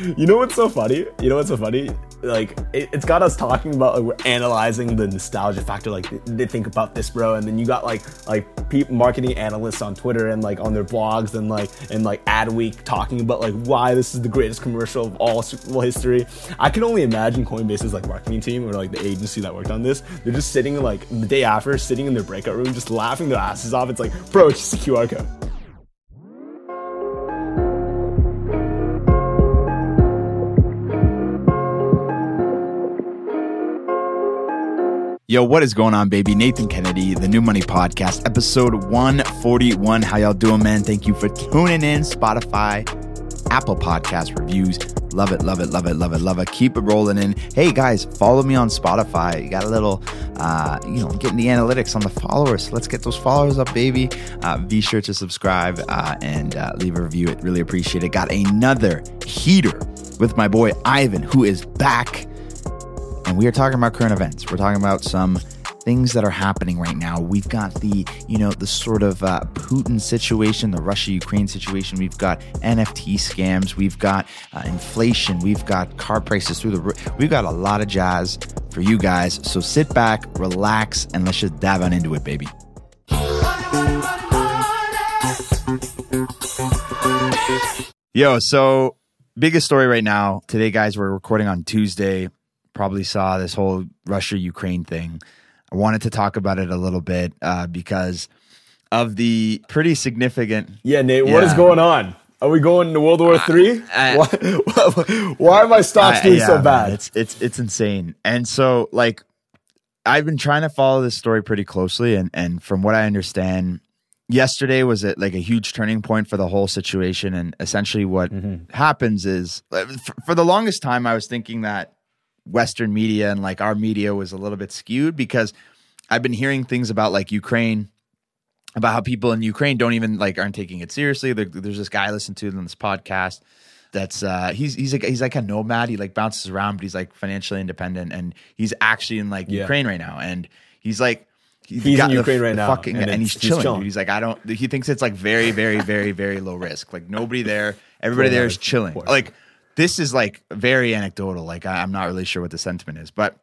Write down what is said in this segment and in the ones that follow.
You know what's so funny? You know what's so funny? Like it, has got us talking about like we're analyzing the nostalgia factor. Like they, think about this, bro, and then you got like like pe- marketing analysts on Twitter and like on their blogs and like and like Adweek talking about like why this is the greatest commercial of all Super Bowl history. I can only imagine Coinbase's like marketing team or like the agency that worked on this. They're just sitting like the day after, sitting in their breakout room, just laughing their asses off. It's like, bro, it's just a QR code. Yo, what is going on, baby? Nathan Kennedy, the New Money Podcast, episode 141. How y'all doing, man? Thank you for tuning in. Spotify, Apple Podcast reviews. Love it, love it, love it, love it, love it. Keep it rolling in. Hey, guys, follow me on Spotify. You got a little, uh, you know, getting the analytics on the followers. Let's get those followers up, baby. Uh, be sure to subscribe uh, and uh, leave a review. It really appreciate it. Got another heater with my boy Ivan, who is back and we are talking about current events. We're talking about some things that are happening right now. We've got the, you know, the sort of uh, Putin situation, the Russia Ukraine situation. We've got NFT scams. We've got uh, inflation. We've got car prices through the roof. We've got a lot of jazz for you guys. So sit back, relax, and let's just dive on into it, baby. Yo, so biggest story right now. Today, guys, we're recording on Tuesday probably saw this whole Russia Ukraine thing. I wanted to talk about it a little bit uh, because of the pretty significant. Yeah, Nate, yeah. what is going on? Are we going to World War Three? Why, why are my stocks doing yeah, so bad? Man, it's it's it's insane. And so, like, I've been trying to follow this story pretty closely, and and from what I understand, yesterday was a, like a huge turning point for the whole situation. And essentially, what mm-hmm. happens is, for, for the longest time, I was thinking that Western media and like our media was a little bit skewed because I've been hearing things about like Ukraine, about how people in Ukraine don't even like aren't taking it seriously. there's this guy I listen to on this podcast that's uh he's he's like he's like a nomad. He like bounces around, but he's like financially independent, and he's actually in like yeah. Ukraine right now, and he's like. He's, he's in Ukraine the, right the now, fucking, and, and he's, chilling, he's chilling. He's like, I don't. He thinks it's like very, very, very, very low risk. Like nobody there, everybody there is chilling. Like this is like very anecdotal. Like I, I'm not really sure what the sentiment is, but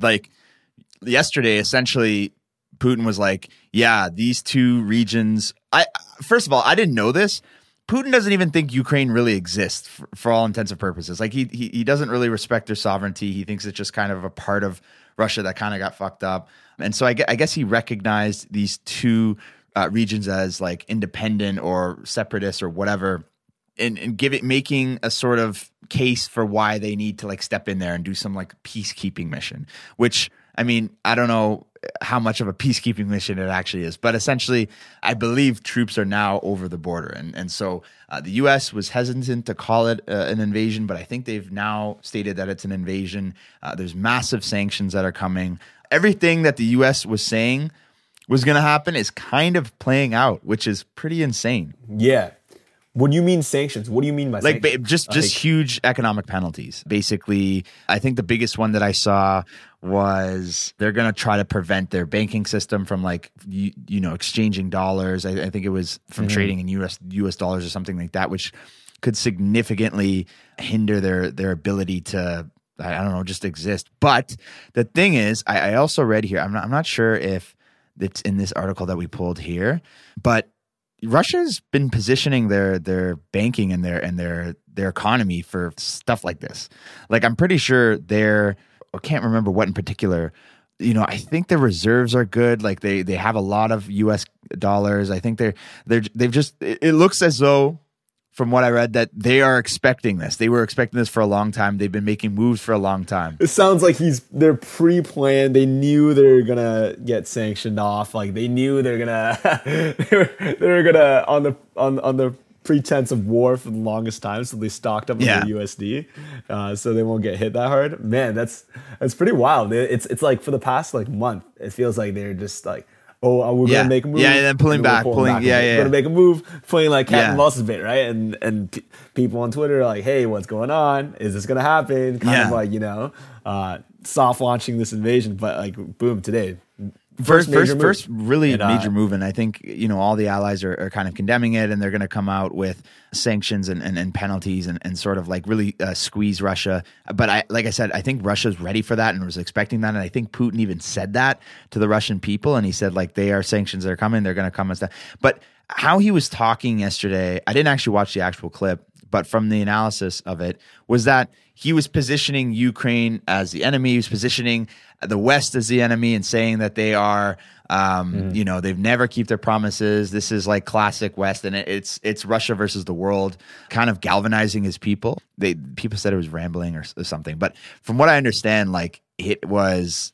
like yesterday, essentially, Putin was like, "Yeah, these two regions." I first of all, I didn't know this. Putin doesn't even think Ukraine really exists for, for all intents and purposes. Like he, he he doesn't really respect their sovereignty. He thinks it's just kind of a part of Russia that kind of got fucked up. And so I, I guess he recognized these two uh, regions as like independent or separatist or whatever and, and give it making a sort of case for why they need to like step in there and do some like peacekeeping mission which i mean i don't know how much of a peacekeeping mission it actually is but essentially i believe troops are now over the border. And and so uh, the us was hesitant to call it uh, an invasion but i think they've now stated that it's an invasion. Uh, there's massive sanctions that are coming. Everything that the us was saying was going to happen is kind of playing out which is pretty insane. Yeah what do you mean sanctions? What do you mean by like sanctions? just just like, huge economic penalties? Basically, I think the biggest one that I saw was they're going to try to prevent their banking system from like you, you know exchanging dollars. I, I, think it was from mm-hmm. trading in US US dollars or something like that, which could significantly hinder their their ability to I don't know just exist. But the thing is, I, I also read here. I'm not, I'm not sure if it's in this article that we pulled here, but Russia's been positioning their their banking and their and their their economy for stuff like this. Like I'm pretty sure they're I can't remember what in particular. You know, I think their reserves are good. Like they they have a lot of U.S. dollars. I think they're they're they've just. It looks as though from what I read, that they are expecting this. They were expecting this for a long time. They've been making moves for a long time. It sounds like he's they're pre-planned. They knew they're gonna get sanctioned off. Like they knew they're gonna they were they were gonna on the on on the pretense of war for the longest time. So they stocked up yeah. the USD, uh, so they won't get hit that hard. Man, that's that's pretty wild. It's it's like for the past like month, it feels like they're just like oh, uh, we're yeah. gonna make a move. Yeah, and then pulling back, pulling, back yeah, yeah, We're gonna make a move, playing like cat yeah. and mouse a bit, right? And and p- people on Twitter are like, hey, what's going on? Is this gonna happen? Kind yeah. of like you know, uh, soft launching this invasion, but like boom, today first, first, first, really and, uh, major move, and I think you know all the allies are, are kind of condemning it, and they're going to come out with sanctions and, and, and penalties and, and sort of like really uh, squeeze Russia. But I, like I said, I think Russia's ready for that and was expecting that, and I think Putin even said that to the Russian people, and he said like they are sanctions that are coming, they're going to come and stuff. But how he was talking yesterday, I didn't actually watch the actual clip, but from the analysis of it, was that he was positioning Ukraine as the enemy. He was positioning the West as the enemy and saying that they are, um, mm. you know, they've never keep their promises. This is like classic West, and it's it's Russia versus the world, kind of galvanizing his people. They people said it was rambling or, or something, but from what I understand, like it was,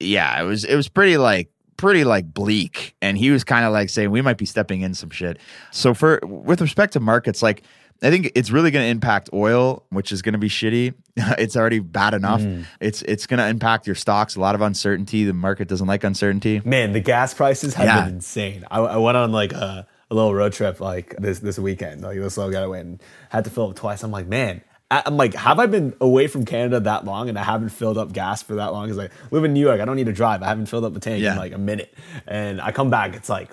yeah, it was it was pretty like pretty like bleak and he was kind of like saying we might be stepping in some shit so for with respect to markets like I think it's really going to impact oil, which is going to be shitty. it's already bad enough. Mm. It's it's going to impact your stocks. A lot of uncertainty. The market doesn't like uncertainty. Man, the gas prices have yeah. been insane. I, I, went on like a, a, little road trip like this this weekend. Like this little getaway and had to fill up twice. I'm like, man. I'm like, have I been away from Canada that long and I haven't filled up gas for that long? Because I live in New York, I don't need to drive. I haven't filled up the tank yeah. in like a minute, and I come back, it's like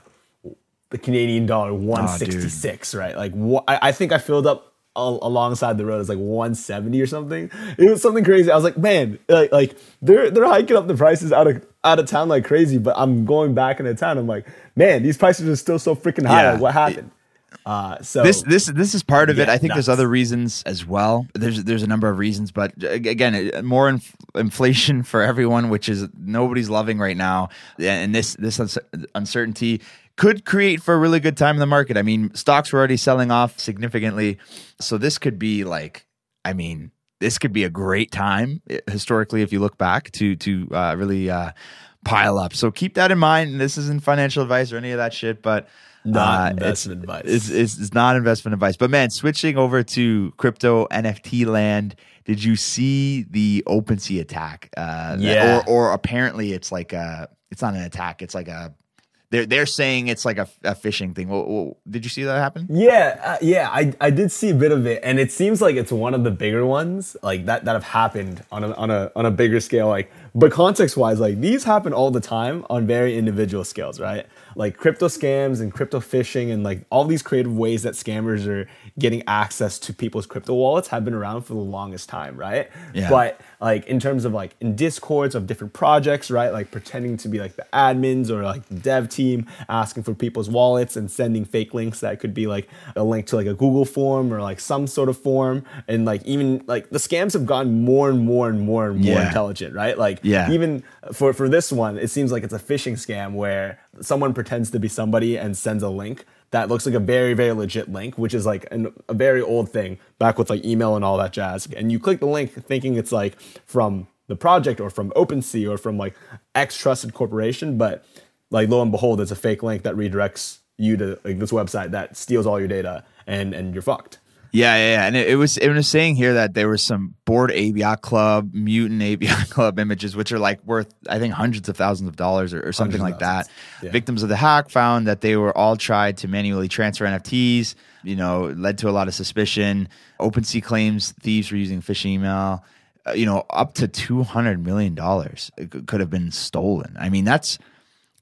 the Canadian dollar 166, oh, right? Like wh- I, I think I filled up alongside the road It's like 170 or something. It was something crazy. I was like, man, like like they're they're hiking up the prices out of out of town like crazy, but I'm going back into town. I'm like, man, these prices are still so freaking high. Yeah. Like, what happened? Uh, so this this this is part of yeah, it. I think nuts. there's other reasons as well. There's there's a number of reasons, but again, more inf- inflation for everyone, which is nobody's loving right now, and this this uncertainty could create for a really good time in the market. I mean, stocks were already selling off significantly. So this could be like, I mean, this could be a great time eh, historically if you look back to to uh, really uh, pile up. So keep that in mind. This isn't financial advice or any of that shit, but not uh, investment it's, advice. It's, it's, it's, not investment advice. But man, switching over to crypto NFT land, did you see the OpenSea attack? Uh, yeah. Or, or apparently it's like a, it's not an attack. It's like a they're they're saying it's like a, a phishing thing. Did you see that happen? Yeah, uh, yeah, I I did see a bit of it, and it seems like it's one of the bigger ones, like that that have happened on a on a on a bigger scale. Like, but context wise, like these happen all the time on very individual scales, right? Like crypto scams and crypto phishing and like all these creative ways that scammers are getting access to people's crypto wallets have been around for the longest time, right? Yeah. But like in terms of like in discords of different projects, right? Like pretending to be like the admins or like the dev team asking for people's wallets and sending fake links that could be like a link to like a Google form or like some sort of form. And like even like the scams have gotten more and more and more and more yeah. intelligent, right? Like yeah. even for for this one, it seems like it's a phishing scam where someone pretends to be somebody and sends a link that looks like a very very legit link which is like an, a very old thing back with like email and all that jazz. And you click the link thinking it's like from the project or from OpenSea or from like X trusted corporation but like lo and behold it's a fake link that redirects you to like this website that steals all your data and and you're fucked yeah, yeah, yeah. and it, it, was it was saying here that there was some Bored Yacht Club, mutant Yacht Club images, which are like worth I think hundreds of thousands of dollars or, or something like that. Yeah. Victims of the hack found that they were all tried to manually transfer NFTs. You know, led to a lot of suspicion. OpenSea claims thieves were using phishing email. Uh, you know, up to two hundred million dollars could have been stolen. I mean, that's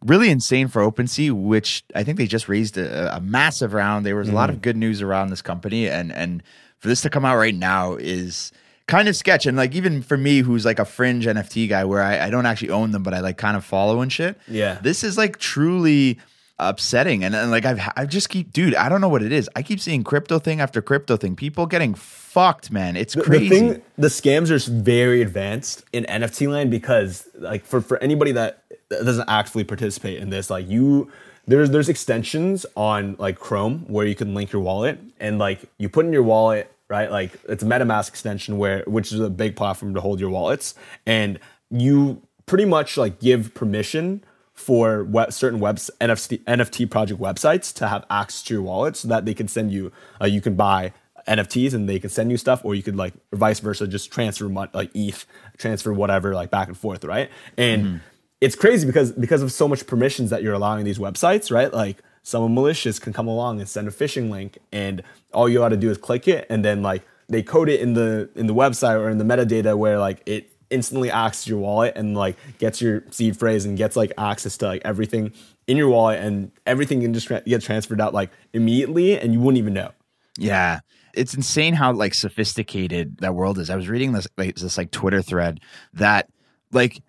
really insane for OpenSea, which I think they just raised a, a massive round. There was mm. a lot of mm. good news around this company, and and for this to come out right now is kind of sketch. And like even for me, who's like a fringe NFT guy, where I, I don't actually own them, but I like kind of follow and shit. Yeah, this is like truly upsetting and, and like I've I just keep dude I don't know what it is I keep seeing crypto thing after crypto thing people getting fucked man it's crazy the, thing the scams are very advanced in NFT land because like for for anybody that doesn't actively participate in this, like you there's there's extensions on like Chrome where you can link your wallet and like you put in your wallet, right? Like it's a MetaMask extension where which is a big platform to hold your wallets and you pretty much like give permission for web, certain webs NFT NFT project websites to have access to your wallet so that they can send you uh, you can buy NFTs and they can send you stuff, or you could like vice versa, just transfer like ETH, transfer whatever, like back and forth, right? And mm-hmm it's crazy because because of so much permissions that you're allowing these websites, right? Like someone malicious can come along and send a phishing link, and all you got to do is click it, and then like they code it in the in the website or in the metadata where like it instantly access your wallet and like gets your seed phrase and gets like access to like everything in your wallet and everything can just get transferred out like immediately and you wouldn't even know. Yeah. It's insane how like sophisticated that world is. I was reading this like, this like Twitter thread that like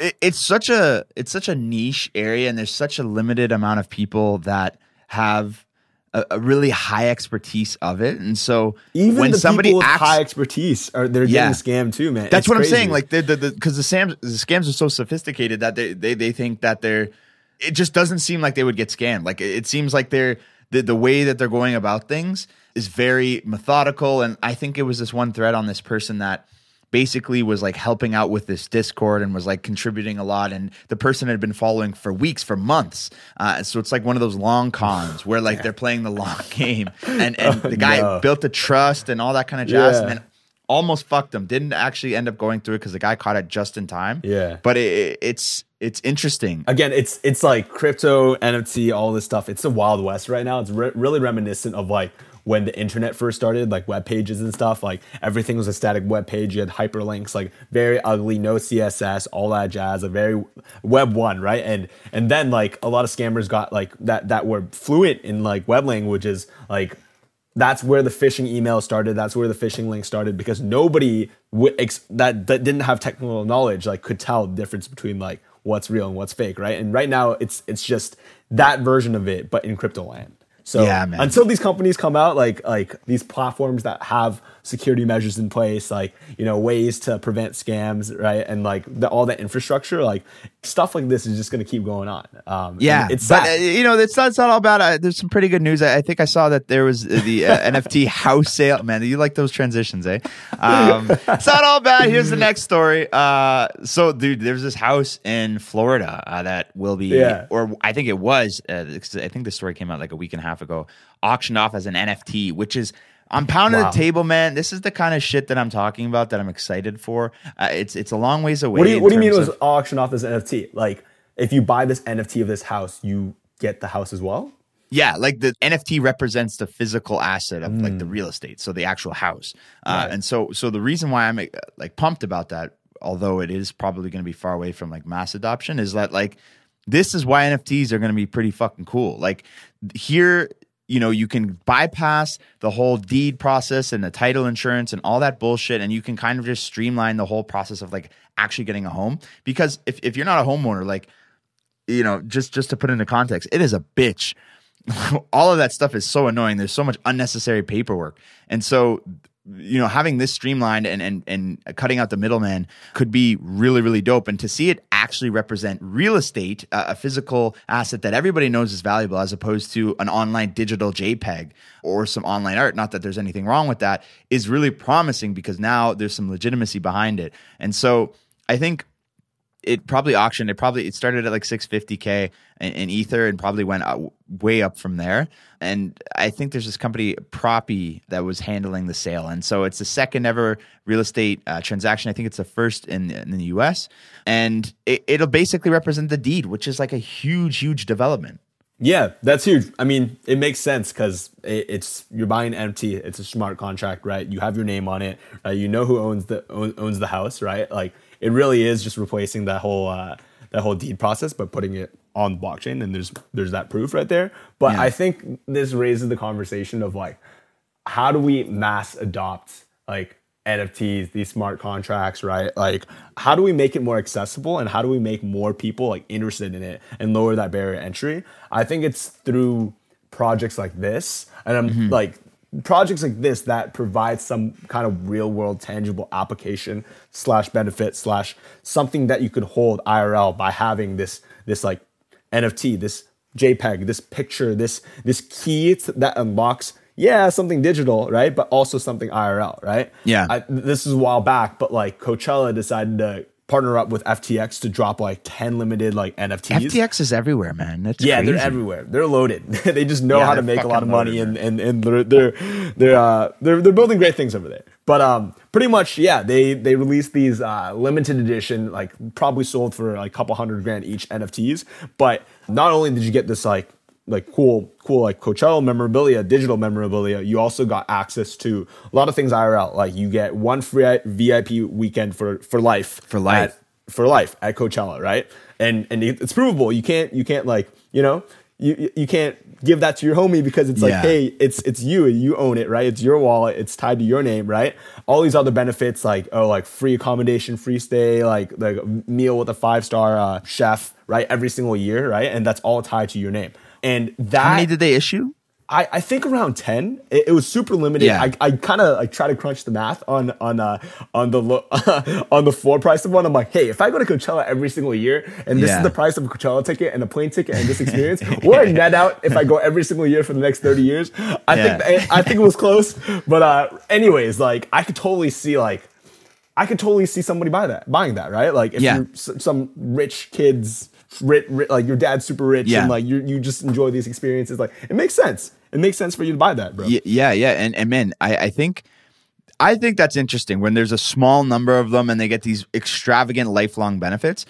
it, it's such a it's such a niche area and there's such a limited amount of people that have a, a really high expertise of it. And so Even when somebody acts, high expertise are they're Yeah. getting scammed too, man. That's It's what crazy. I'm saying. Like the the because the, scams the scams are so sophisticated that they they they think that they're. It just doesn't seem like they would get scammed. Like it, it seems like they're the the way that they're going about things is very methodical. And I think it was this one thread on this person that basically was like helping out with this discord and was like contributing a lot and the person had been following for weeks for months uh, so it's like one of those long cons where like they're playing the long game and and the guy no. built the trust and all that kind of jazz and then almost fucked him. Didn't actually end up going through it because the guy caught it just in time. Yeah. but it, it's it's interesting. again, it's it's like crypto, NFT, all this stuff. It's the wild west right now. It's re- really reminiscent of like when the internet first started, like web pages and stuff. Like everything was a static web page. You had hyperlinks, like very ugly, no CSS, all that jazz. A very web one, right? And and then like a lot of scammers got like that that were fluent in like web languages, like that's where the phishing email started. That's where the phishing link started because nobody w- ex- that that didn't have technical knowledge like could tell the difference between like what's real and what's fake, right? And right now it's it's just that version of it, but in crypto land. So Yeah, until these companies come out, like like these platforms that have security measures in place, like you know ways to prevent scams, right, and like the, all that infrastructure, like stuff like this is just going to keep going on. Um, Yeah, it's but uh, you know, it's not, it's not all bad. Uh, there's some pretty good news. I, I think I saw that there was the uh, NFT house sale. Man, you like those transitions, eh? Um, it's not all bad. Here's the next story. Uh, so, dude, there's this house in Florida uh, that will be, Yeah. or I think it was. Uh, I think the story came out like a week and a half ago. Auctioned off as an NFT, which is. I'm pounding Wow. the table, man. This is the kind of shit that I'm talking about that I'm excited for. Uh, it's it's a long ways away. What do you What do you mean it was auction off this NFT? Like, if you buy this NFT of this house, you get the house as well. Yeah, like the NFT represents the physical asset of like Mm. the real estate, so the actual house. Uh, and so, so the reason why I'm uh, like pumped about that, although it is probably going to be far away from like mass adoption, is that like this is why NFTs are going to be pretty fucking cool. Like here, you know, you can bypass the whole deed process and the title insurance and all that bullshit, and you can kind of just streamline the whole process of like actually getting a home. Because if if you're not a homeowner, like you know, just just to put into context, it is a bitch. All of that stuff is so annoying. There's so much unnecessary paperwork, and so you know, having this streamlined and and and cutting out the middleman could be really really dope. And to see it actually represent real estate, uh, a physical asset that everybody knows is valuable, as opposed to an online digital JPEG or some online art. Not that there's anything wrong with that, is really promising because now there's some legitimacy behind it. And so I think it probably auctioned. It probably it started at like 650k in, in ether and probably went out, way up from there. And I think there's this company Propy that was handling the sale, and so it's the second ever real estate uh, transaction. I think it's the first in in the U.S. and it, it'll basically represent the deed, which is like a huge, huge development. Yeah, that's huge. I mean, it makes sense because it, it's you're buying NFT. It's a smart contract, right? You have your name on it. You know who owns the owns the house, right? Like it really is just replacing that whole uh, that whole deed process, but putting it on blockchain, and there's there's that proof right there. But Yeah. I think this raises the conversation of like, how do we mass adopt like NFTs, these smart contracts, right? Like, how do we make it more accessible and how do we make more people like interested in it and lower that barrier entry? I think it's through projects like this. And I'm like, projects like this that provide some kind of real world tangible application slash benefit slash something that you could hold IRL by having this, this like NFT, this JPEG, this picture, this, this key that unlocks yeah, something digital, right? But also something IRL, right? Yeah. I, this is a while back, but like Coachella decided to partner up with FTX to drop like 10 limited like NFTs. FTX is everywhere, man. That's Yeah, crazy. they're everywhere. They're loaded. they just know Yeah, how to make a lot of money, loaded, and and, and they're they're they're, uh, they're they're building great things over there. But um, pretty much, yeah, they they released these uh, limited edition, like probably sold for like a couple hundred grand each NFTs. But not only did you get this like like cool, cool like Coachella memorabilia, digital memorabilia, you also got access to a lot of things IRL. Like you get one free VIP weekend for for life for life at, for life at Coachella, right? And and it's provable. You can't you can't like you know you you can't give that to your homie because it's like, yeah. hey, it's it's you, you own it, right? It's your wallet, it's tied to your name, right? All these other benefits like oh, like free accommodation, free stay, like like meal with a five star uh, chef, right? Every single year, right? And that's all tied to your name. And that how many did they issue? I, I think around 10 it, it was super limited yeah. i, I kind of like try to crunch the math on on uh on the on the floor price of one i'm like hey if i go to coachella every single year and this yeah. is the price of a coachella ticket and a plane ticket and this experience we're net out if i go every single year for the next 30 years i yeah. think i think it was close but uh anyways like i could totally see like i could totally see somebody buy that buying that right like if you're some rich kids rich, rich, like your dad's super rich yeah. and like you you just enjoy these experiences. Like it makes sense. It makes sense for you to buy that, bro. Yeah, yeah, and and man, I I think. I think that's interesting when there's a small number of them and they get these extravagant lifelong benefits.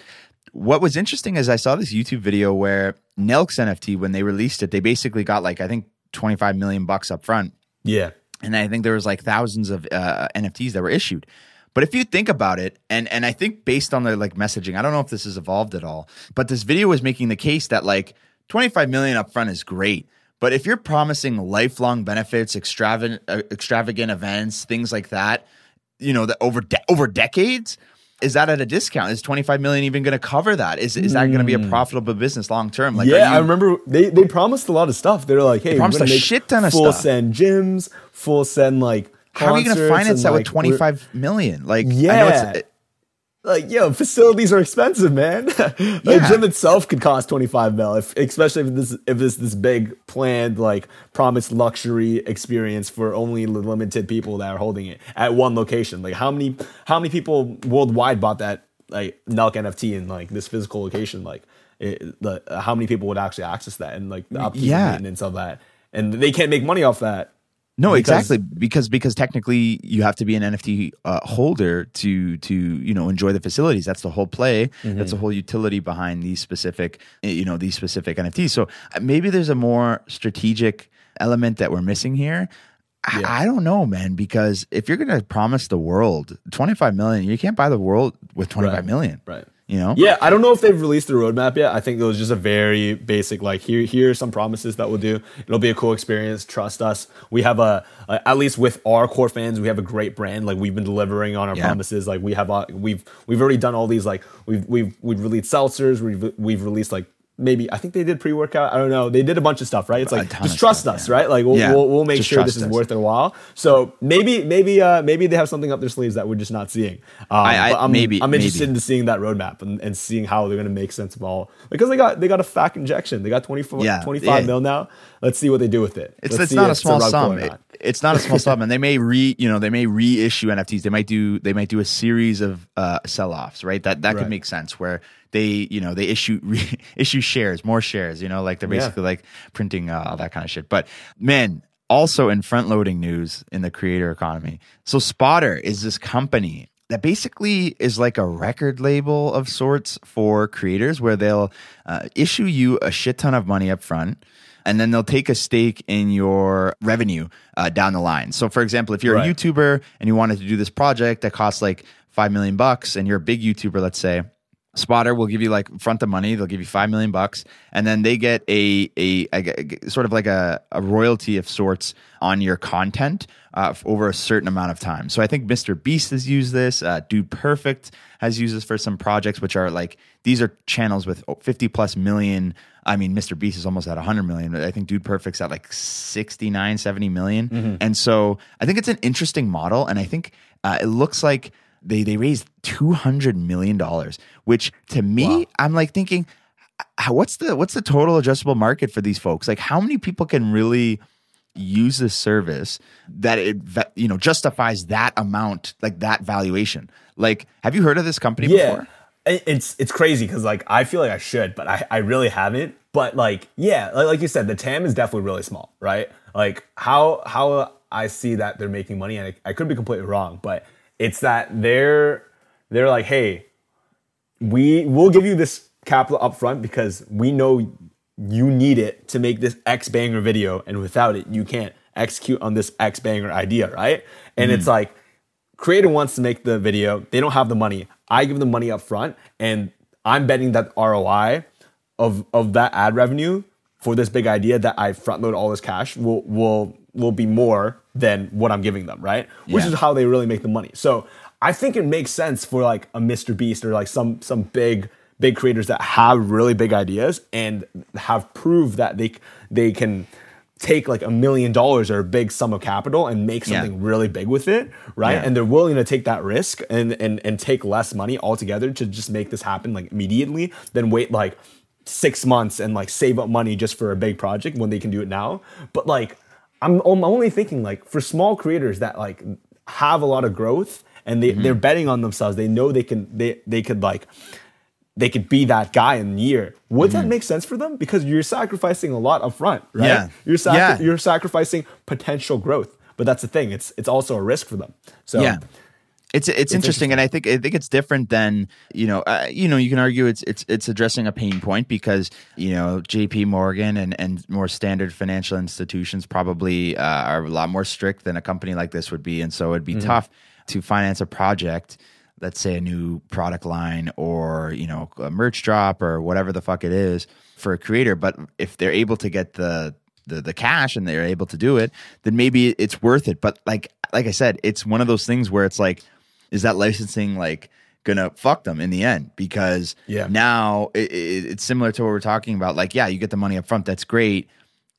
What was interesting is I saw this YouTube video where Nelks NFT, when they released it, they basically got like, I think 25 million bucks up front. Yeah. And I think there was like thousands of uh, NFTs that were issued. But if you think about it, and and I think based on the like messaging, I don't know if this has evolved at all, but this video was making the case that like 25 million upfront is great. But if you're promising lifelong benefits, extravagant uh, extravagant events, things like that, you know, that over de- over decades, is that at a discount? Is 25 million even going to cover that? Is is that going to be a hmm. profitable business long term? Like, yeah, you, I remember they, they promised a lot of stuff. They're like, hey, they promised a shit ton of full stuff. send gyms, full send like how are you going to finance that like, with 25 million? Like, yeah. like, yo, facilities are expensive, man. the yeah. gym itself could cost 25 mil, if, especially if this if this this big planned like promised luxury experience for only limited people that are holding it at one location. Like, how many how many people worldwide bought that like Nelk NFT in like this physical location? Like, it, the how many people would actually access that and like the upkeep yeah. and maintenance of that? And they can't make money off that. No, because, exactly because because technically you have to be an NFT uh, holder to to you know enjoy the facilities. That's the whole play. Mm-hmm. That's the whole utility behind these specific eh, you know these specific NFTs. So uh, maybe there's a more strategic element that we're missing here. Yeah. I, I don't know, man, because if you're going to promise the world 25 million, you can't buy the world with twenty five right. million. right. You know? Yeah, I don't know if they've released the roadmap yet. I think it was just a very basic, like here, here are some promises that we'll do. It'll be a cool experience. Trust us. We have a, a at least with our core fans, we have a great brand. Like we've been delivering on our yeah. promises. Like we have, a, we've we've already done all these. Like we've we've we've released seltzers. We've we've released like maybe I think they did pre workout. I don't know. They did a bunch of stuff, right? It's like just trust stuff, us, yeah. right? Like we'll, yeah. we'll, we'll, make just sure this is worth a while. So maybe maybe uh, maybe they have something up their sleeves that we're just not seeing. Um, I, I, am maybe I'm interested maybe. in seeing that roadmap and, and seeing how they're going to make sense of all because they got they got a FAC injection. They got 24, yeah. 25 mil now. Let's see what they do with it. It's, it's not a small sum. It, it's not a small sum, and they may re you know they may reissue NFTs. They might do they might do a series of uh, sell offs, right? That that right. could make sense where they you know they issue re- issue shares, more shares. You know, like they're basically yeah. like printing uh, all that kind of shit. But man, also in front loading news in the creator economy. So Spotter is this company that basically is like a record label of sorts for creators where they'll uh, issue you a shit ton of money up front and then they'll take a stake in your revenue uh, down the line. So, for example, if you're right. a YouTuber and you wanted to do this project that costs like five million bucks, and you're a big YouTuber, let's say, Spotter will give you like front the money. They'll give you five million bucks, and then they get a a, a, sort of like a, a royalty of sorts on your content uh, over a certain amount of time. So I think Mr. Beast has used this. Uh, Dude Perfect has used this for some projects, which are like these are channels with fifty plus million. I mean, Mr. Beast is almost at 100 million. I think Dude Perfect's at like 69, 70 million. Mm-hmm. And so I think it's an interesting model. And I think uh, it looks like they they raised two hundred million dollars, which to me, wow. I'm like thinking, what's the what's the total addressable market for these folks? Like, how many people can really use this service that it you know justifies that amount, like that valuation? Like, have you heard of this company yeah. before? It's it's crazy because like I feel like I should, but I, I really haven't. But like yeah, like, like you said, the TAM is definitely really small, right? Like how how I see that they're making money, and I, I could be completely wrong, but it's that they're they're like, hey, we we'll give you this capital up front because we know you need it to make this X banger video, and without it, you can't execute on this X banger idea, right? And mm. it's like creator wants to make the video, they don't have the money. I give them money up front, and I'm betting that ROI of of that ad revenue for this big idea that I front load all this cash will will will be more than what I'm giving them, right? Which yeah. is how they really make the money. So I think it makes sense for like a Mr. Beast or like some some big big creators that have really big ideas and have proved that they they can take like a million dollars or a big sum of capital and make something yeah. really big with it, right? Yeah. And they're willing to take that risk and, and and take less money altogether to just make this happen like immediately than wait like six months and like save up money just for a big project when they can do it now. But like I'm, I'm only thinking like for small creators that like have a lot of growth and they, mm-hmm. they're betting on themselves. They know they can they they could like they could be that guy in a year. Would mm-hmm. that make sense for them? Because you're sacrificing a lot up front, right? Yeah. You're, sac- yeah. you're sacrificing potential growth. But that's the thing. It's it's also a risk for them. So yeah. It's, it's, it's interesting, interesting, and I think I think it's different than you know uh, you know you can argue it's it's it's addressing a pain point because you know J.P. Morgan and and more standard financial institutions probably uh, are a lot more strict than a company like this would be, and so it'd be mm-hmm. tough to finance a project let's say a new product line or you know a merch drop or whatever the fuck it is for a creator but if they're able to get the the, the cash and they're able to do it then maybe it's worth it but like like i said it's one of those things where it's like is that licensing like gonna fuck them in the end because yeah. now it, it, it's similar to what we're talking about like yeah you get the money up front that's great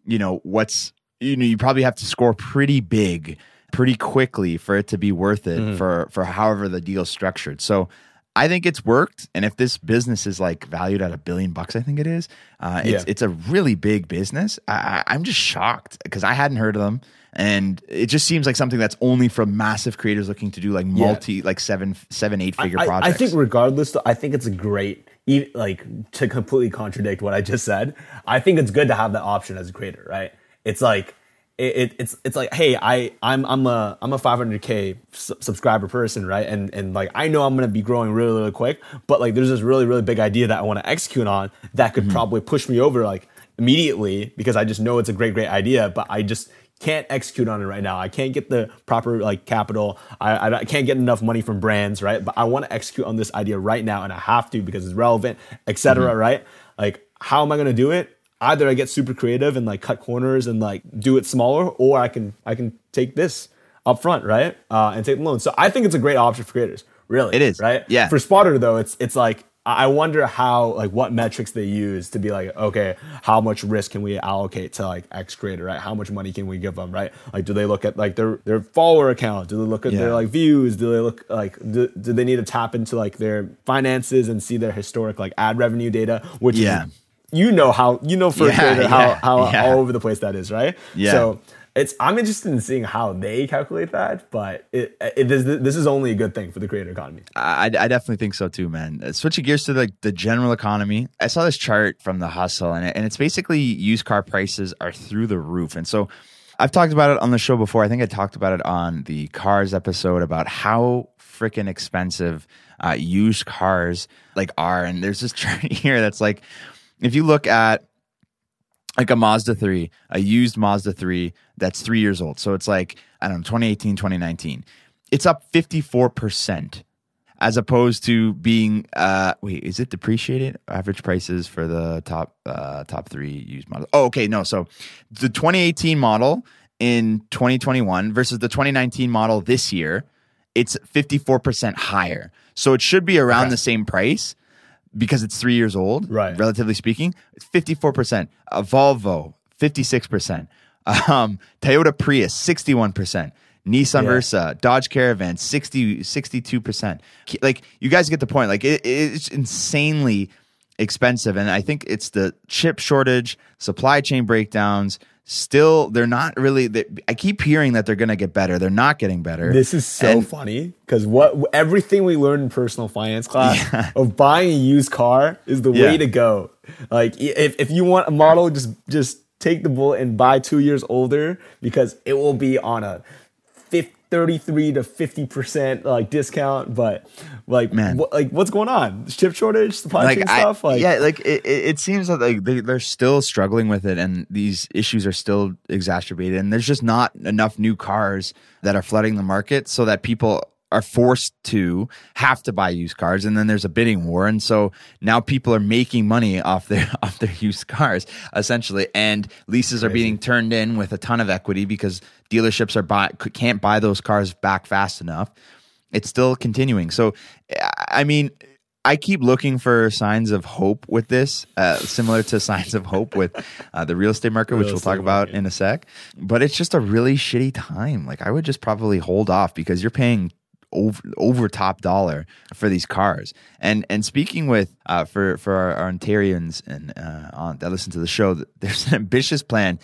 you know what's you know you probably have to score pretty big pretty quickly for it to be worth it mm. for for however the deal's structured. So I think it's worked, and if this business is like valued at a billion bucks, I think it is. Uh, it's yeah. it's a really big business. I, am just shocked because I hadn't heard of them, and it just seems like something that's only for massive creators looking to do like multi, yeah. like seven, seven, eight figure I, projects. I think regardless, I think it's a great like to completely contradict what I just said. I think it's good to have that option as a creator, right? It's like it, it, it's it's like hey I I'm I'm a I'm a 500k subscriber person right and and like I know I'm gonna be growing really really quick but like there's this really really big idea that I want to execute on that could mm-hmm. probably push me over like immediately because I just know it's a great great idea but I just can't execute on it right now I can't get the proper like capital I I can't get enough money from brands right but I want to execute on this idea right now and I have to because it's relevant etc mm-hmm. right like how am I gonna do it either I get super creative and like cut corners and like do it smaller, or I can I can take this up front, right? Uh, and take the loan. So I think it's a great option for creators. Really, it is right. Yeah. For Spotter though, it's it's like I wonder how like what metrics they use to be like okay, how much risk can we allocate to like X creator, right? How much money can we give them, right? Like, do they look at like their their follower account? Do they look at yeah. their like views? Do they look like do, do they need to tap into like their finances and see their historic like ad revenue data, which yeah. is you know how you know for yeah, a how yeah, how all over the place that is, right? Yeah. So it's I'm interested in seeing how they calculate that, but it, it this, is only a good thing for the creator economy. I, I definitely think so too, man. Uh, switching gears to like the, the general economy, I saw this chart from the Hustle, and it, and it's basically used car prices are through the roof, and so. I've talked about it on the show before. I think I talked about it on the cars episode about how freaking expensive uh, used cars like are. And there's this chart here that's like if you look at like a Mazda 3, a used Mazda 3 that's three years old. So it's like, I don't know, 2018, 2019. It's up 54% as opposed to being, uh, wait, is it depreciated? Average prices for the top, uh, top three used models. Oh, okay. No. So the 2018 model in 2021 versus the 2019 model this year, it's 54% higher. So it should be around okay. the same price because it's three years old, right? Relatively speaking, it's fifty four percent. A Volvo, fifty six percent. Um, Toyota Prius, sixty one percent. Nissan yeah. Versa, Dodge Caravan, 62 percent. Like you guys get the point. Like it, it's insanely expensive, and I think it's the chip shortage, supply chain breakdowns still they're not really they, i keep hearing that they're going to get better they're not getting better this is so and, funny because what everything we learned in personal finance class yeah. of buying a used car is the yeah. way to go like if, if you want a model just just take the bullet and buy two years older because it will be on a 33 to 50 percent like discount but like man. wh- like what's going on? Chip shortage supply like, chain I, stuff like yeah like it, it seems that like they, they're still struggling with it and these issues are still exacerbated and there's just not enough new cars that are flooding the market so that people are forced to have to buy used cars and then there's a bidding war and so now people are making money off their off their used cars essentially and leases Crazy. are being turned in with a ton of equity because dealerships are buy can't buy those cars back fast enough it's still continuing so i mean I keep looking for signs of hope with this, uh, similar to signs of hope with uh, the real estate market, real which we'll talk about market. in a sec. But it's just a really shitty time. Like I would just probably hold off because you're paying over, over top dollar for these cars. And and speaking with uh, for for our, our Ontarians and uh, on, that listen to the show, there's an ambitious plan.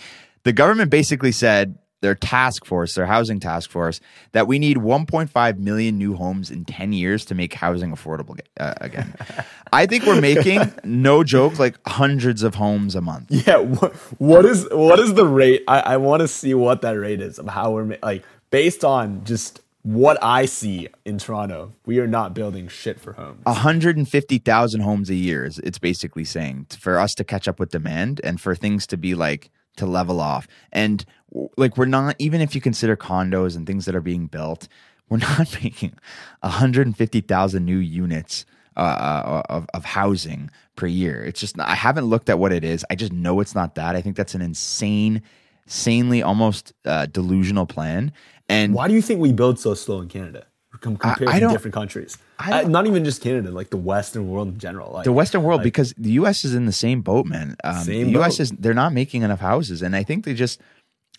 The government basically said their task force, their housing task force, that we need 1.5 million new homes in 10 years to make housing affordable uh, again. I think we're making no joke like hundreds of homes a month. Yeah, what, what is what is the rate? I, I want to see what that rate is of how we're like based on just what I see in Toronto, we are not building shit for homes. 150,000 homes a year is it's basically saying for us to catch up with demand and for things to be like to level off. And like we're not even if you consider condos and things that are being built, we're not making 150,000 new units uh, uh, of of housing per year. It's just I haven't looked at what it is. I just know it's not that. I think that's an insane sanely almost uh, delusional plan and why do you think we build so slow in Canada compared I, I to different countries? Uh, not even just Canada, like the Western world in general. Like, the Western world, like, because the U.S. is in the same boat, man. Um, same the U.S. boat. is they're not making enough houses, and I think they just.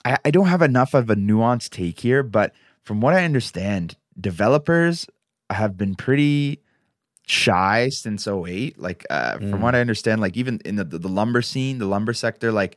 I, I don't have enough of a nuanced take here, but from what I understand, developers have been pretty shy since 08 like uh, mm. from what i understand like even in the, the lumber scene the lumber sector like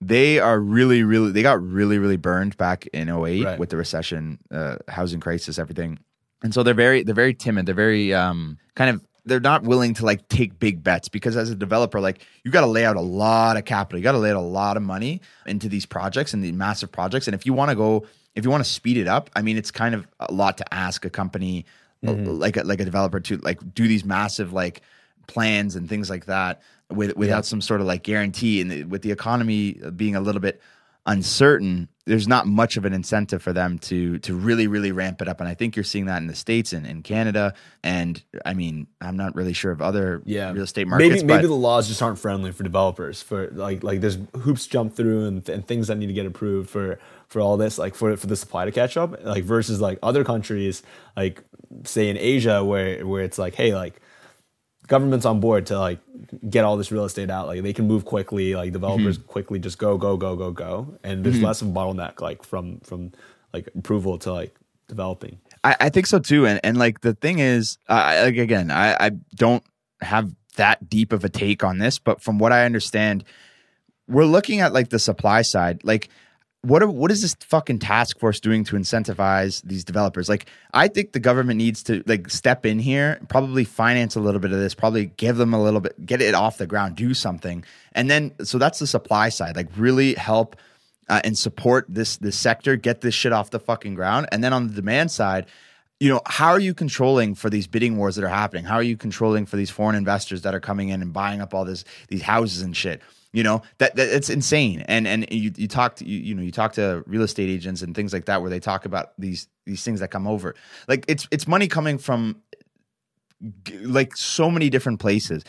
they are really, really, they got really, really burned back in 08 right. with the recession, uh, housing crisis, everything. And so they're very, they're very timid. They're very, um, kind of, they're not willing to like take big bets because as a developer, like you got to lay out a lot of capital. You got to lay out a lot of money into these projects and the massive projects. And if you want to go, if you want to speed it up, I mean, it's kind of a lot to ask a company mm-hmm. like a, like a developer to like do these massive like plans and things like that with, without yeah. some sort of like guarantee. And the, with the economy being a little bit uncertain, there's not much of an incentive for them to to really really ramp it up. And I think you're seeing that in the states and in Canada. And I mean, I'm not really sure of other yeah. real estate markets. Maybe maybe the laws just aren't friendly for developers. For like like there's hoops jump through and, and things that need to get approved for for all this like for for the supply to catch up. Like versus like other countries like say in Asia where where it's like hey like government's on board to like get all this real estate out. Like they can move quickly. Like developers mm-hmm. quickly just go go go go go, and there's mm-hmm. less of a bottleneck like from from like approval to like developing. I, I think so too, and and like the thing is, I, like again, I, I don't have that deep of a take on this, but from what I understand, we're looking at like the supply side, like what are, what is this fucking task force doing to incentivize these developers? Like, I think the government needs to like step in here, probably finance a little bit of this, probably give them a little bit, get it off the ground, do something, and then so that's the supply side. Like, really help uh, and support this this sector, get this shit off the fucking ground, and then on the demand side. You know, how are you controlling for these bidding wars that are happening? How are you controlling for these foreign investors that are coming in and buying up all this these houses and shit? You know that, that it's insane. And and you you talk to you, you know you talk to real estate agents and things like that where they talk about these these things that come over. Like it's it's money coming from like so many different places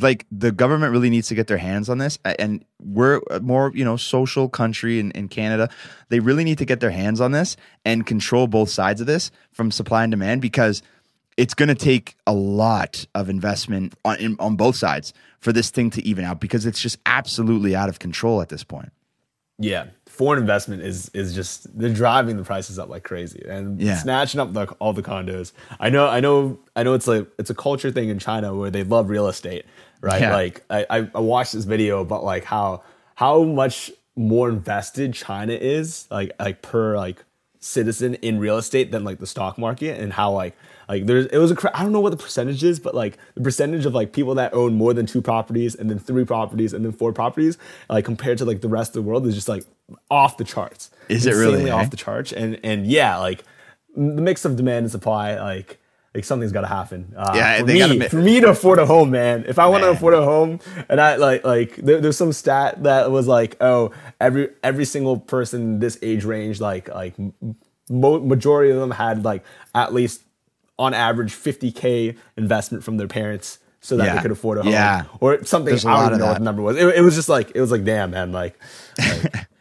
like the government really needs to get their hands on this and we're more you know social country in, in canada they really need to get their hands on this and control both sides of this from supply and demand because it's going to take a lot of investment on in, on both sides for this thing to even out because it's just absolutely out of control at this point. Yeah, foreign investment is is just they're driving the prices up like crazy and yeah. snatching up the, all the condos. I know, I know, I know. It's like it's a culture thing in China where they love real estate, right? Yeah. Like I, I watched this video about like how how much more invested China is like like per like citizen in real estate than like the stock market and how like like there's it was a I don't know what the percentage is, but like the percentage of like people that own more than two properties and then three properties and then four properties, like compared to like the rest of the world is just like off the charts. Is it really, Insanely eh? off the charts? And and yeah, like the mix of demand and supply, like like something's got to happen. Uh, Yeah, for me, for me to afford a home, man. If I want to afford a home, and I like like there, there's some stat that was like, oh, every every single person in this age range, like like mo- majority of them had like at least on average 50k investment from their parents so that Yeah. they could afford a home Yeah. or something. There's I don't know what the number was. It, it was just like it was like, damn, man, like.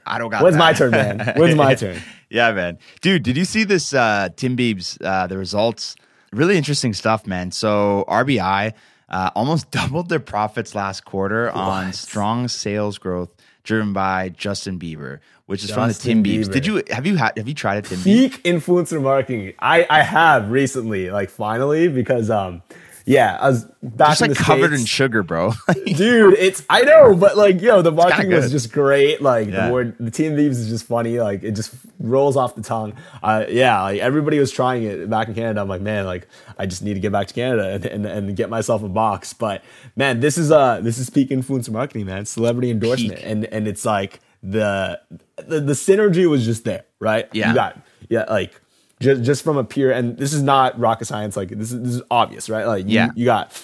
I don't got When's that. my turn, man? When's my turn? Yeah, man. Dude, did you see this uh Tim Beebs uh the results? Really interesting stuff, man. So RBI uh almost doubled their profits last quarter on strong sales growth driven by Justin Bieber, which is from the Justin Tim. Bieber. Did you have you had have you tried a Tim? Peak influencer marketing. I I have recently, like finally, because um, yeah, I was back Just in like covered in sugar, bro. Dude, it's I know, but like yo, the marketing was just great. Like Yeah. the word, the team leaves is just funny. Like it just rolls off the tongue. Uh, yeah, like everybody was trying it back in Canada. I'm like, man, like I just need to get back to Canada and, and, and get myself a box. But man, this is uh this is peak influencer marketing, man. Celebrity endorsement, Peak. and and it's like the, the the synergy was just there, right? Yeah. you got yeah, like. Just, just from a peer, and this is not rocket science. Like this is this is obvious, right? Like you, Yeah. you got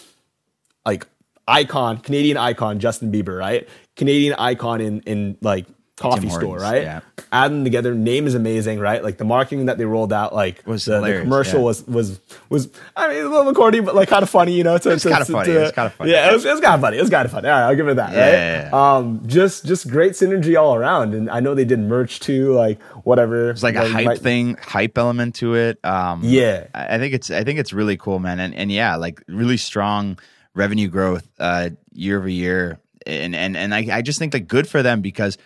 like icon, Canadian icon, Justin Bieber, right? Canadian icon in in like coffee store, right? yeah. Add them together. Name is amazing, right? Like the marketing that they rolled out, like Was the, the commercial yeah. was was was. I mean, a little bit corny, but like kind of funny, you know. To, was kinda funny, to- it was kinda funny. Yeah, it was, it was kind of funny. It was kind of funny. All right, I'll give it that. Yeah, right? yeah, yeah. Um, just just great synergy all around, and I know they did merch too, like whatever. It's like a hype thing, hype element to it. Um, Yeah. I I think it's I think it's really cool, man, and and yeah, like really strong revenue growth uh, year over year, and and and I, I just think like good for them because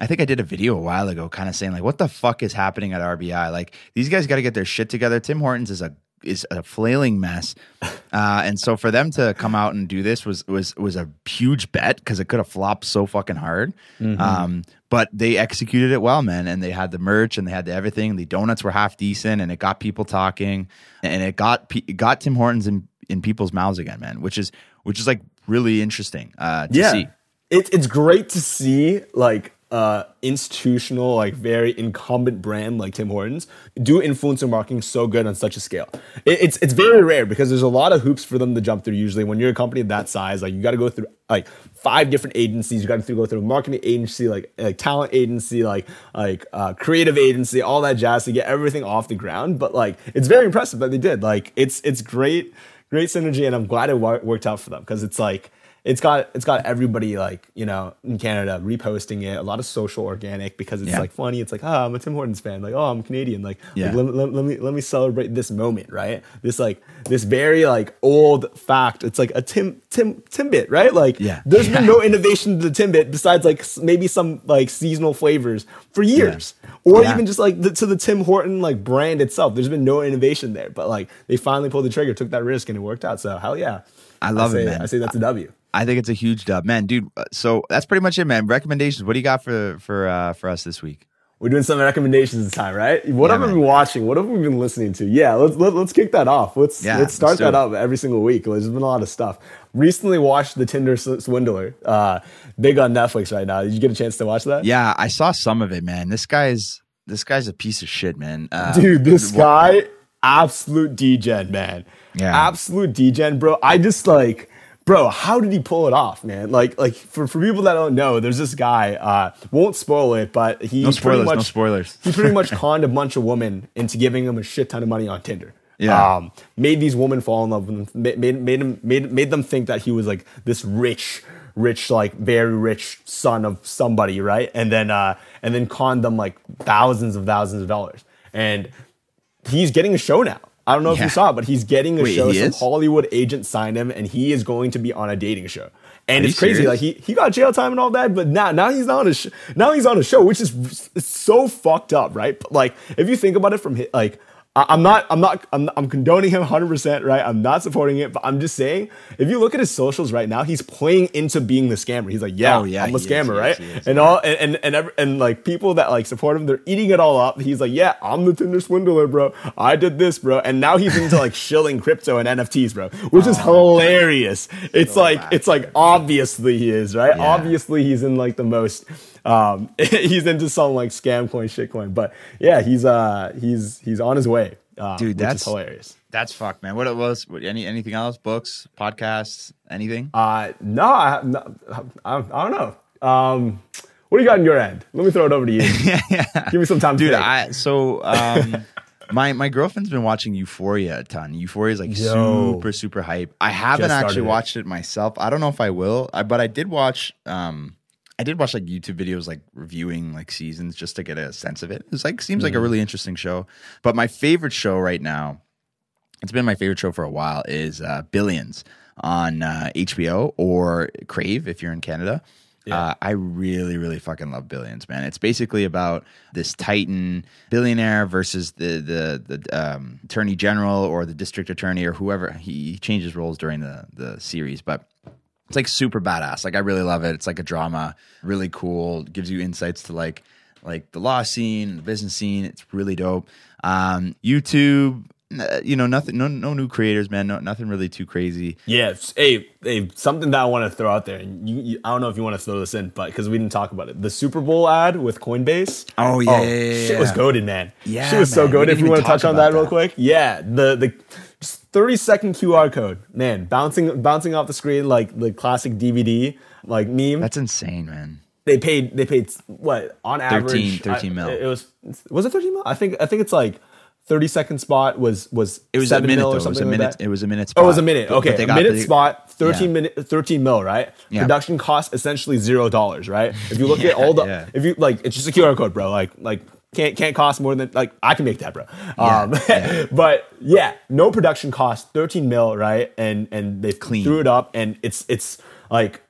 I think I did a video a while ago, kind of saying like, what the fuck is happening at RBI? Like these guys got to get their shit together. Tim Hortons is a is a flailing mess, uh, and so for them to come out and do this was was was a huge bet because it could have flopped so fucking hard. Um, but they executed it well, man, and they had the merch and they had the everything. The donuts were half decent, and it got people talking, and it got it got Tim Hortons in in people's mouths again, man, which is which is like really interesting uh, to yeah. see. It, it's great to see like uh institutional, like very incumbent brand like Tim Hortons do influencer marketing so good on such a scale. It, it's it's very rare because there's a lot of hoops for them to jump through. Usually, when you're a company that size, like you got to go through like five different agencies. You got to go through a marketing agency, like like talent agency, like like uh, creative agency, all that jazz to get everything off the ground. But like it's very impressive that they did. Like it's it's great, great synergy, and I'm glad it wor- worked out for them because it's like it's got it's got everybody like you know in Canada reposting it. A lot of social organic because it's Yeah. like funny. It's like oh I'm a Tim Hortons fan. Like oh I'm Canadian. Like, Yeah. like, let, let, let me let me celebrate this moment right. This like this very like old fact. It's like a Tim Tim Timbit right. Like Yeah. there's Yeah. been no innovation to the Timbit besides like maybe some like seasonal flavors for years. Or even just like the, to the Tim Horton like brand itself. There's been no innovation there, but like they finally pulled the trigger, took that risk, and it worked out. So hell yeah, I love say, it, man. I say that's a W. I think it's a huge dub, man, dude. uh, So that's pretty much it, man. Recommendations. What do you got for for uh, for us this week? We're doing some recommendations this time, right? What Yeah, have we been watching? What have we been listening to? Yeah, let's let, let's kick that off. Let's Yeah, let's start let's that up every single week. There's been a lot of stuff. Recently watched the Tinder Swindler. Uh, big on Netflix right now. Did you get a chance to watch that? Yeah, I saw some of it, man. This guy's this guy's a piece of shit, man. Uh, Dude, this guy, absolute degen, man. Yeah. Absolute degen, bro. I just like, bro, how did he pull it off, man? Like, like for, for people that don't know, there's this guy, uh, won't spoil it, but he no pretty spoilers. much, no spoilers. he pretty much conned a bunch of women into giving him a shit ton of money on Tinder. Yeah. Um, made these women fall in love with him, ma- made, made, him, made, made them think that he was like this rich, rich, like very rich son of somebody, right? And then, uh, and then conned them like thousands of thousands of dollars. And he's getting a show now. I don't know if you saw it, but he's getting a Wait, show. Some is? Hollywood agent signed him, and he is going to be on a dating show. And Are it's crazy. serious? Like he, he got jail time and all that, but now now he's not on a sh- now he's on a show, which is so fucked up, right? But like if you think about it from hi- like. I- I'm not, I'm not, I'm, I'm condoning him 100%, right? I'm not supporting it, but I'm just saying, if you look at his socials right now, he's playing into being the scammer. He's like, yeah, Oh, yeah, I'm a is, scammer, he is, right? he is, and all, and, and, and, every, and like people that like support him, they're eating it all up. He's like, yeah, I'm the Tinder swindler, bro. I did this, bro. And now he's into like shilling crypto and NFTs, bro, which is oh, hilarious. It's like, it's like obviously he is, right? Yeah. Obviously he's in like the most Um, he's into some like scam coin, shit coin. But yeah, he's uh he's he's on his way. Um, Dude, that's hilarious. That's fucked, man. What it was? What, any anything else? Books, podcasts, anything? Uh, no, I, no, I, I don't know. Um, what do you got in your end? Let me throw it over to you. yeah. Give me some time, to dude. I so um, my my girlfriend's been watching Euphoria a ton. Euphoria is like Yo. super super hype. I haven't actually it. watched it myself. I don't know if I will, I, but I did watch. Um, I did watch like YouTube videos like reviewing like seasons just to get a sense of it. It's like seems Mm. like a really interesting show. But my favorite show right now, it's been my favorite show for a while, is uh, Billions on uh, HBO or Crave if you're in Canada. Uh, I really, really fucking love Billions, man. It's basically about this Titan billionaire versus the the the um, attorney general or the district attorney or whoever. He changes roles during the the series, but it's like super badass. Like I really love it. It's like a drama, really cool. Gives you insights to like like the law scene, the business scene. It's really dope. Um, YouTube, you know, nothing, no, no new creators, man. No, nothing really too crazy. Yeah, hey, hey, something that I want to throw out there, and you, you, I don't know if you want to throw this in, but because we didn't talk about it, the Super Bowl ad with Coinbase. Oh, yeah, yeah, yeah, shit was goaded, man. Yeah, shit was so man, we goaded. If you want to touch on that about real quick, yeah, the the just thirty second QR code, man, bouncing bouncing off the screen like the classic DVD like meme. That's insane, man. they paid they paid what on average 13 I- mil. It was was it thirteen mil? I think I think it's like thirty second spot was was It was a minute. mil Though. or It was a like minute. that. It was a minute. Spot. Oh, it was a minute. Okay, a minute the- spot, thirteen Yeah. minute, thirteen mil, right? Yeah. Production cost essentially zero dollars, right? If you look Yeah, at all the, if you like, it's just a QR code, bro. Like, like can't can't cost more than like I can make that, bro. Um, yeah. but yeah, no production cost, thirteen mil, right? And and they Clean. threw it up, and it's it's like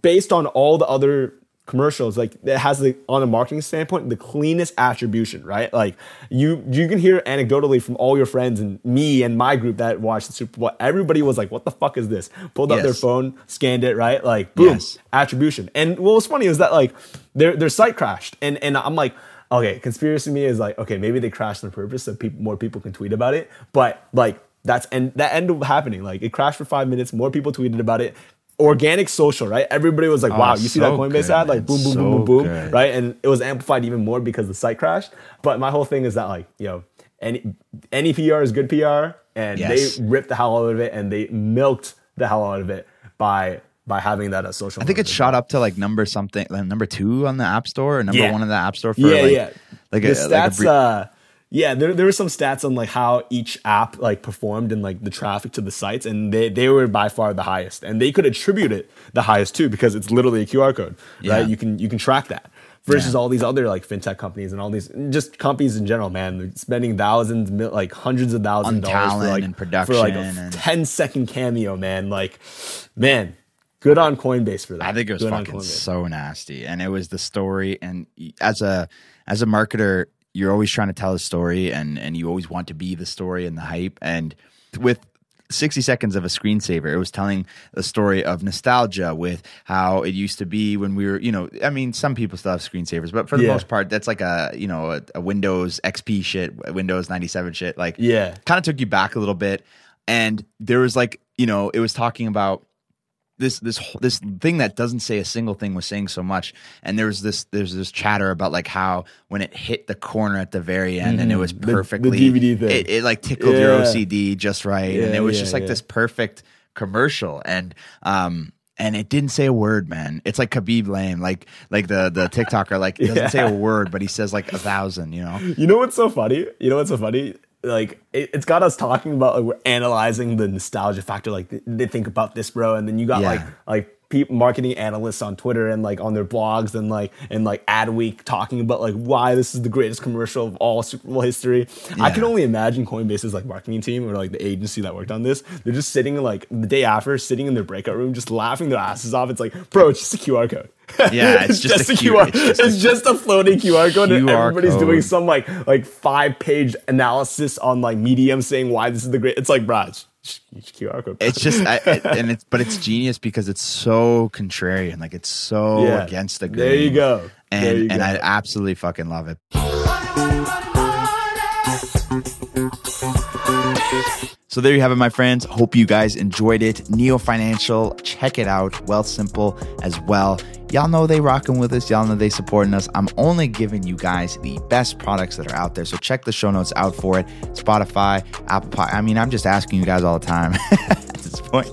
based on all the other commercials like it has the on a marketing standpoint the cleanest attribution right like you you can hear anecdotally from all your friends and me and my group that watched the super bowl everybody was like what the fuck is this pulled up their phone scanned it right like boom Yes. attribution and what was funny is that like their their site crashed and and i'm like okay conspiracy to me is like okay maybe they crashed on purpose so people more people can tweet about it but like that's and that ended up happening. Like it crashed for five minutes more people tweeted about it. Organic social right? Everybody was like oh, wow you see that Oh, coinbase good, ad? Like boom boom boom So boom boom good. right? And it was amplified even more because the site crashed. But my whole thing is that like you know any any pr is good pr and Yes. they ripped the hell out of it and they milked the hell out of it by by having that as social I think it shot up to like number something, like number two on the App Store or number Yeah. one in the App Store for yeah, like, yeah. like the a, stats. like a brief- uh, yeah, there there were some stats on like how each app like performed and like the traffic to the sites, and they they were by far the highest, and they could attribute it the highest too because it's literally a QR code, Yeah. right? You can you can track that versus Yeah. all these other like fintech companies and all these just companies in general, man, they're spending thousands, like hundreds of thousands of dollars for talent like and for like a production and- 10 second cameo, man. Like, man, good on Coinbase for that. I think it was Good fucking so nasty, and it was the story. And as a as a marketer, you're always trying to tell a story, and and you always want to be the story and the hype. And with 60 seconds of a screensaver, it was telling the story of nostalgia with how it used to be when we were, you know, I mean, some people still have screensavers, but for the Yeah. most part, that's like a you know a, a Windows XP shit, Windows 97 shit, like Yeah. kind of took you back a little bit and there was like you know it was talking about this this this thing that doesn't say a single thing was saying so much and there was this there's this chatter about like how when it hit the corner at the very end and it was Mm-hmm. the perfectly DVD thing. it, it like tickled your OCD just right and it was yeah, just like yeah. this perfect commercial and um and it didn't say a word, man. It's like Khaby Lame, like like the the TikToker, like doesn't Yeah. say a word, but he says like a thousand, you know. You know what's so funny? You know what's so funny? Like it, it's got us talking about like we're analyzing the nostalgia factor. Like they, think about this, bro, and then you got Yeah. like like people, marketing analysts on Twitter and like on their blogs and like and like Adweek talking about like why this is the greatest commercial of all Super Bowl history. I can only imagine Coinbase's like marketing team or like the agency that worked on this. They're just sitting like the day after, sitting in their breakout room, just laughing their asses off. It's like, bro, it's just a QR code. Yeah, it's just a QR. it's just a- just a floating QR code, and everybody's code. doing some like like five page analysis on like Medium saying why this is the great. It's like, bruh, it's just- it's QR code. It's just, I, I- and it's, but it's genius because it's so contrarian. Like it's so Yeah. against the grain. There you go. And There you and go. I absolutely fucking love it. So there you have it, my friends. Hope you guys enjoyed it. Neo Financial, check it out. Wealthsimple as well. Y'all know they rocking with us. Y'all know they supporting us. I'm only giving you guys the best products that are out there. So check the show notes out for it. Spotify, Apple Pie. I mean, I'm just asking you guys all the time at this point.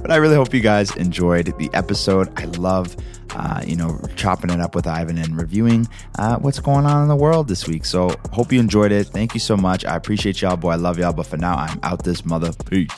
But I really hope you guys enjoyed the episode. I love, uh, you know, chopping it up with Ivan and reviewing uh, what's going on in the world this week. So hope you enjoyed it. Thank you so much. I appreciate y'all, boy. I love y'all. But for now, I'm out this mother. Peace.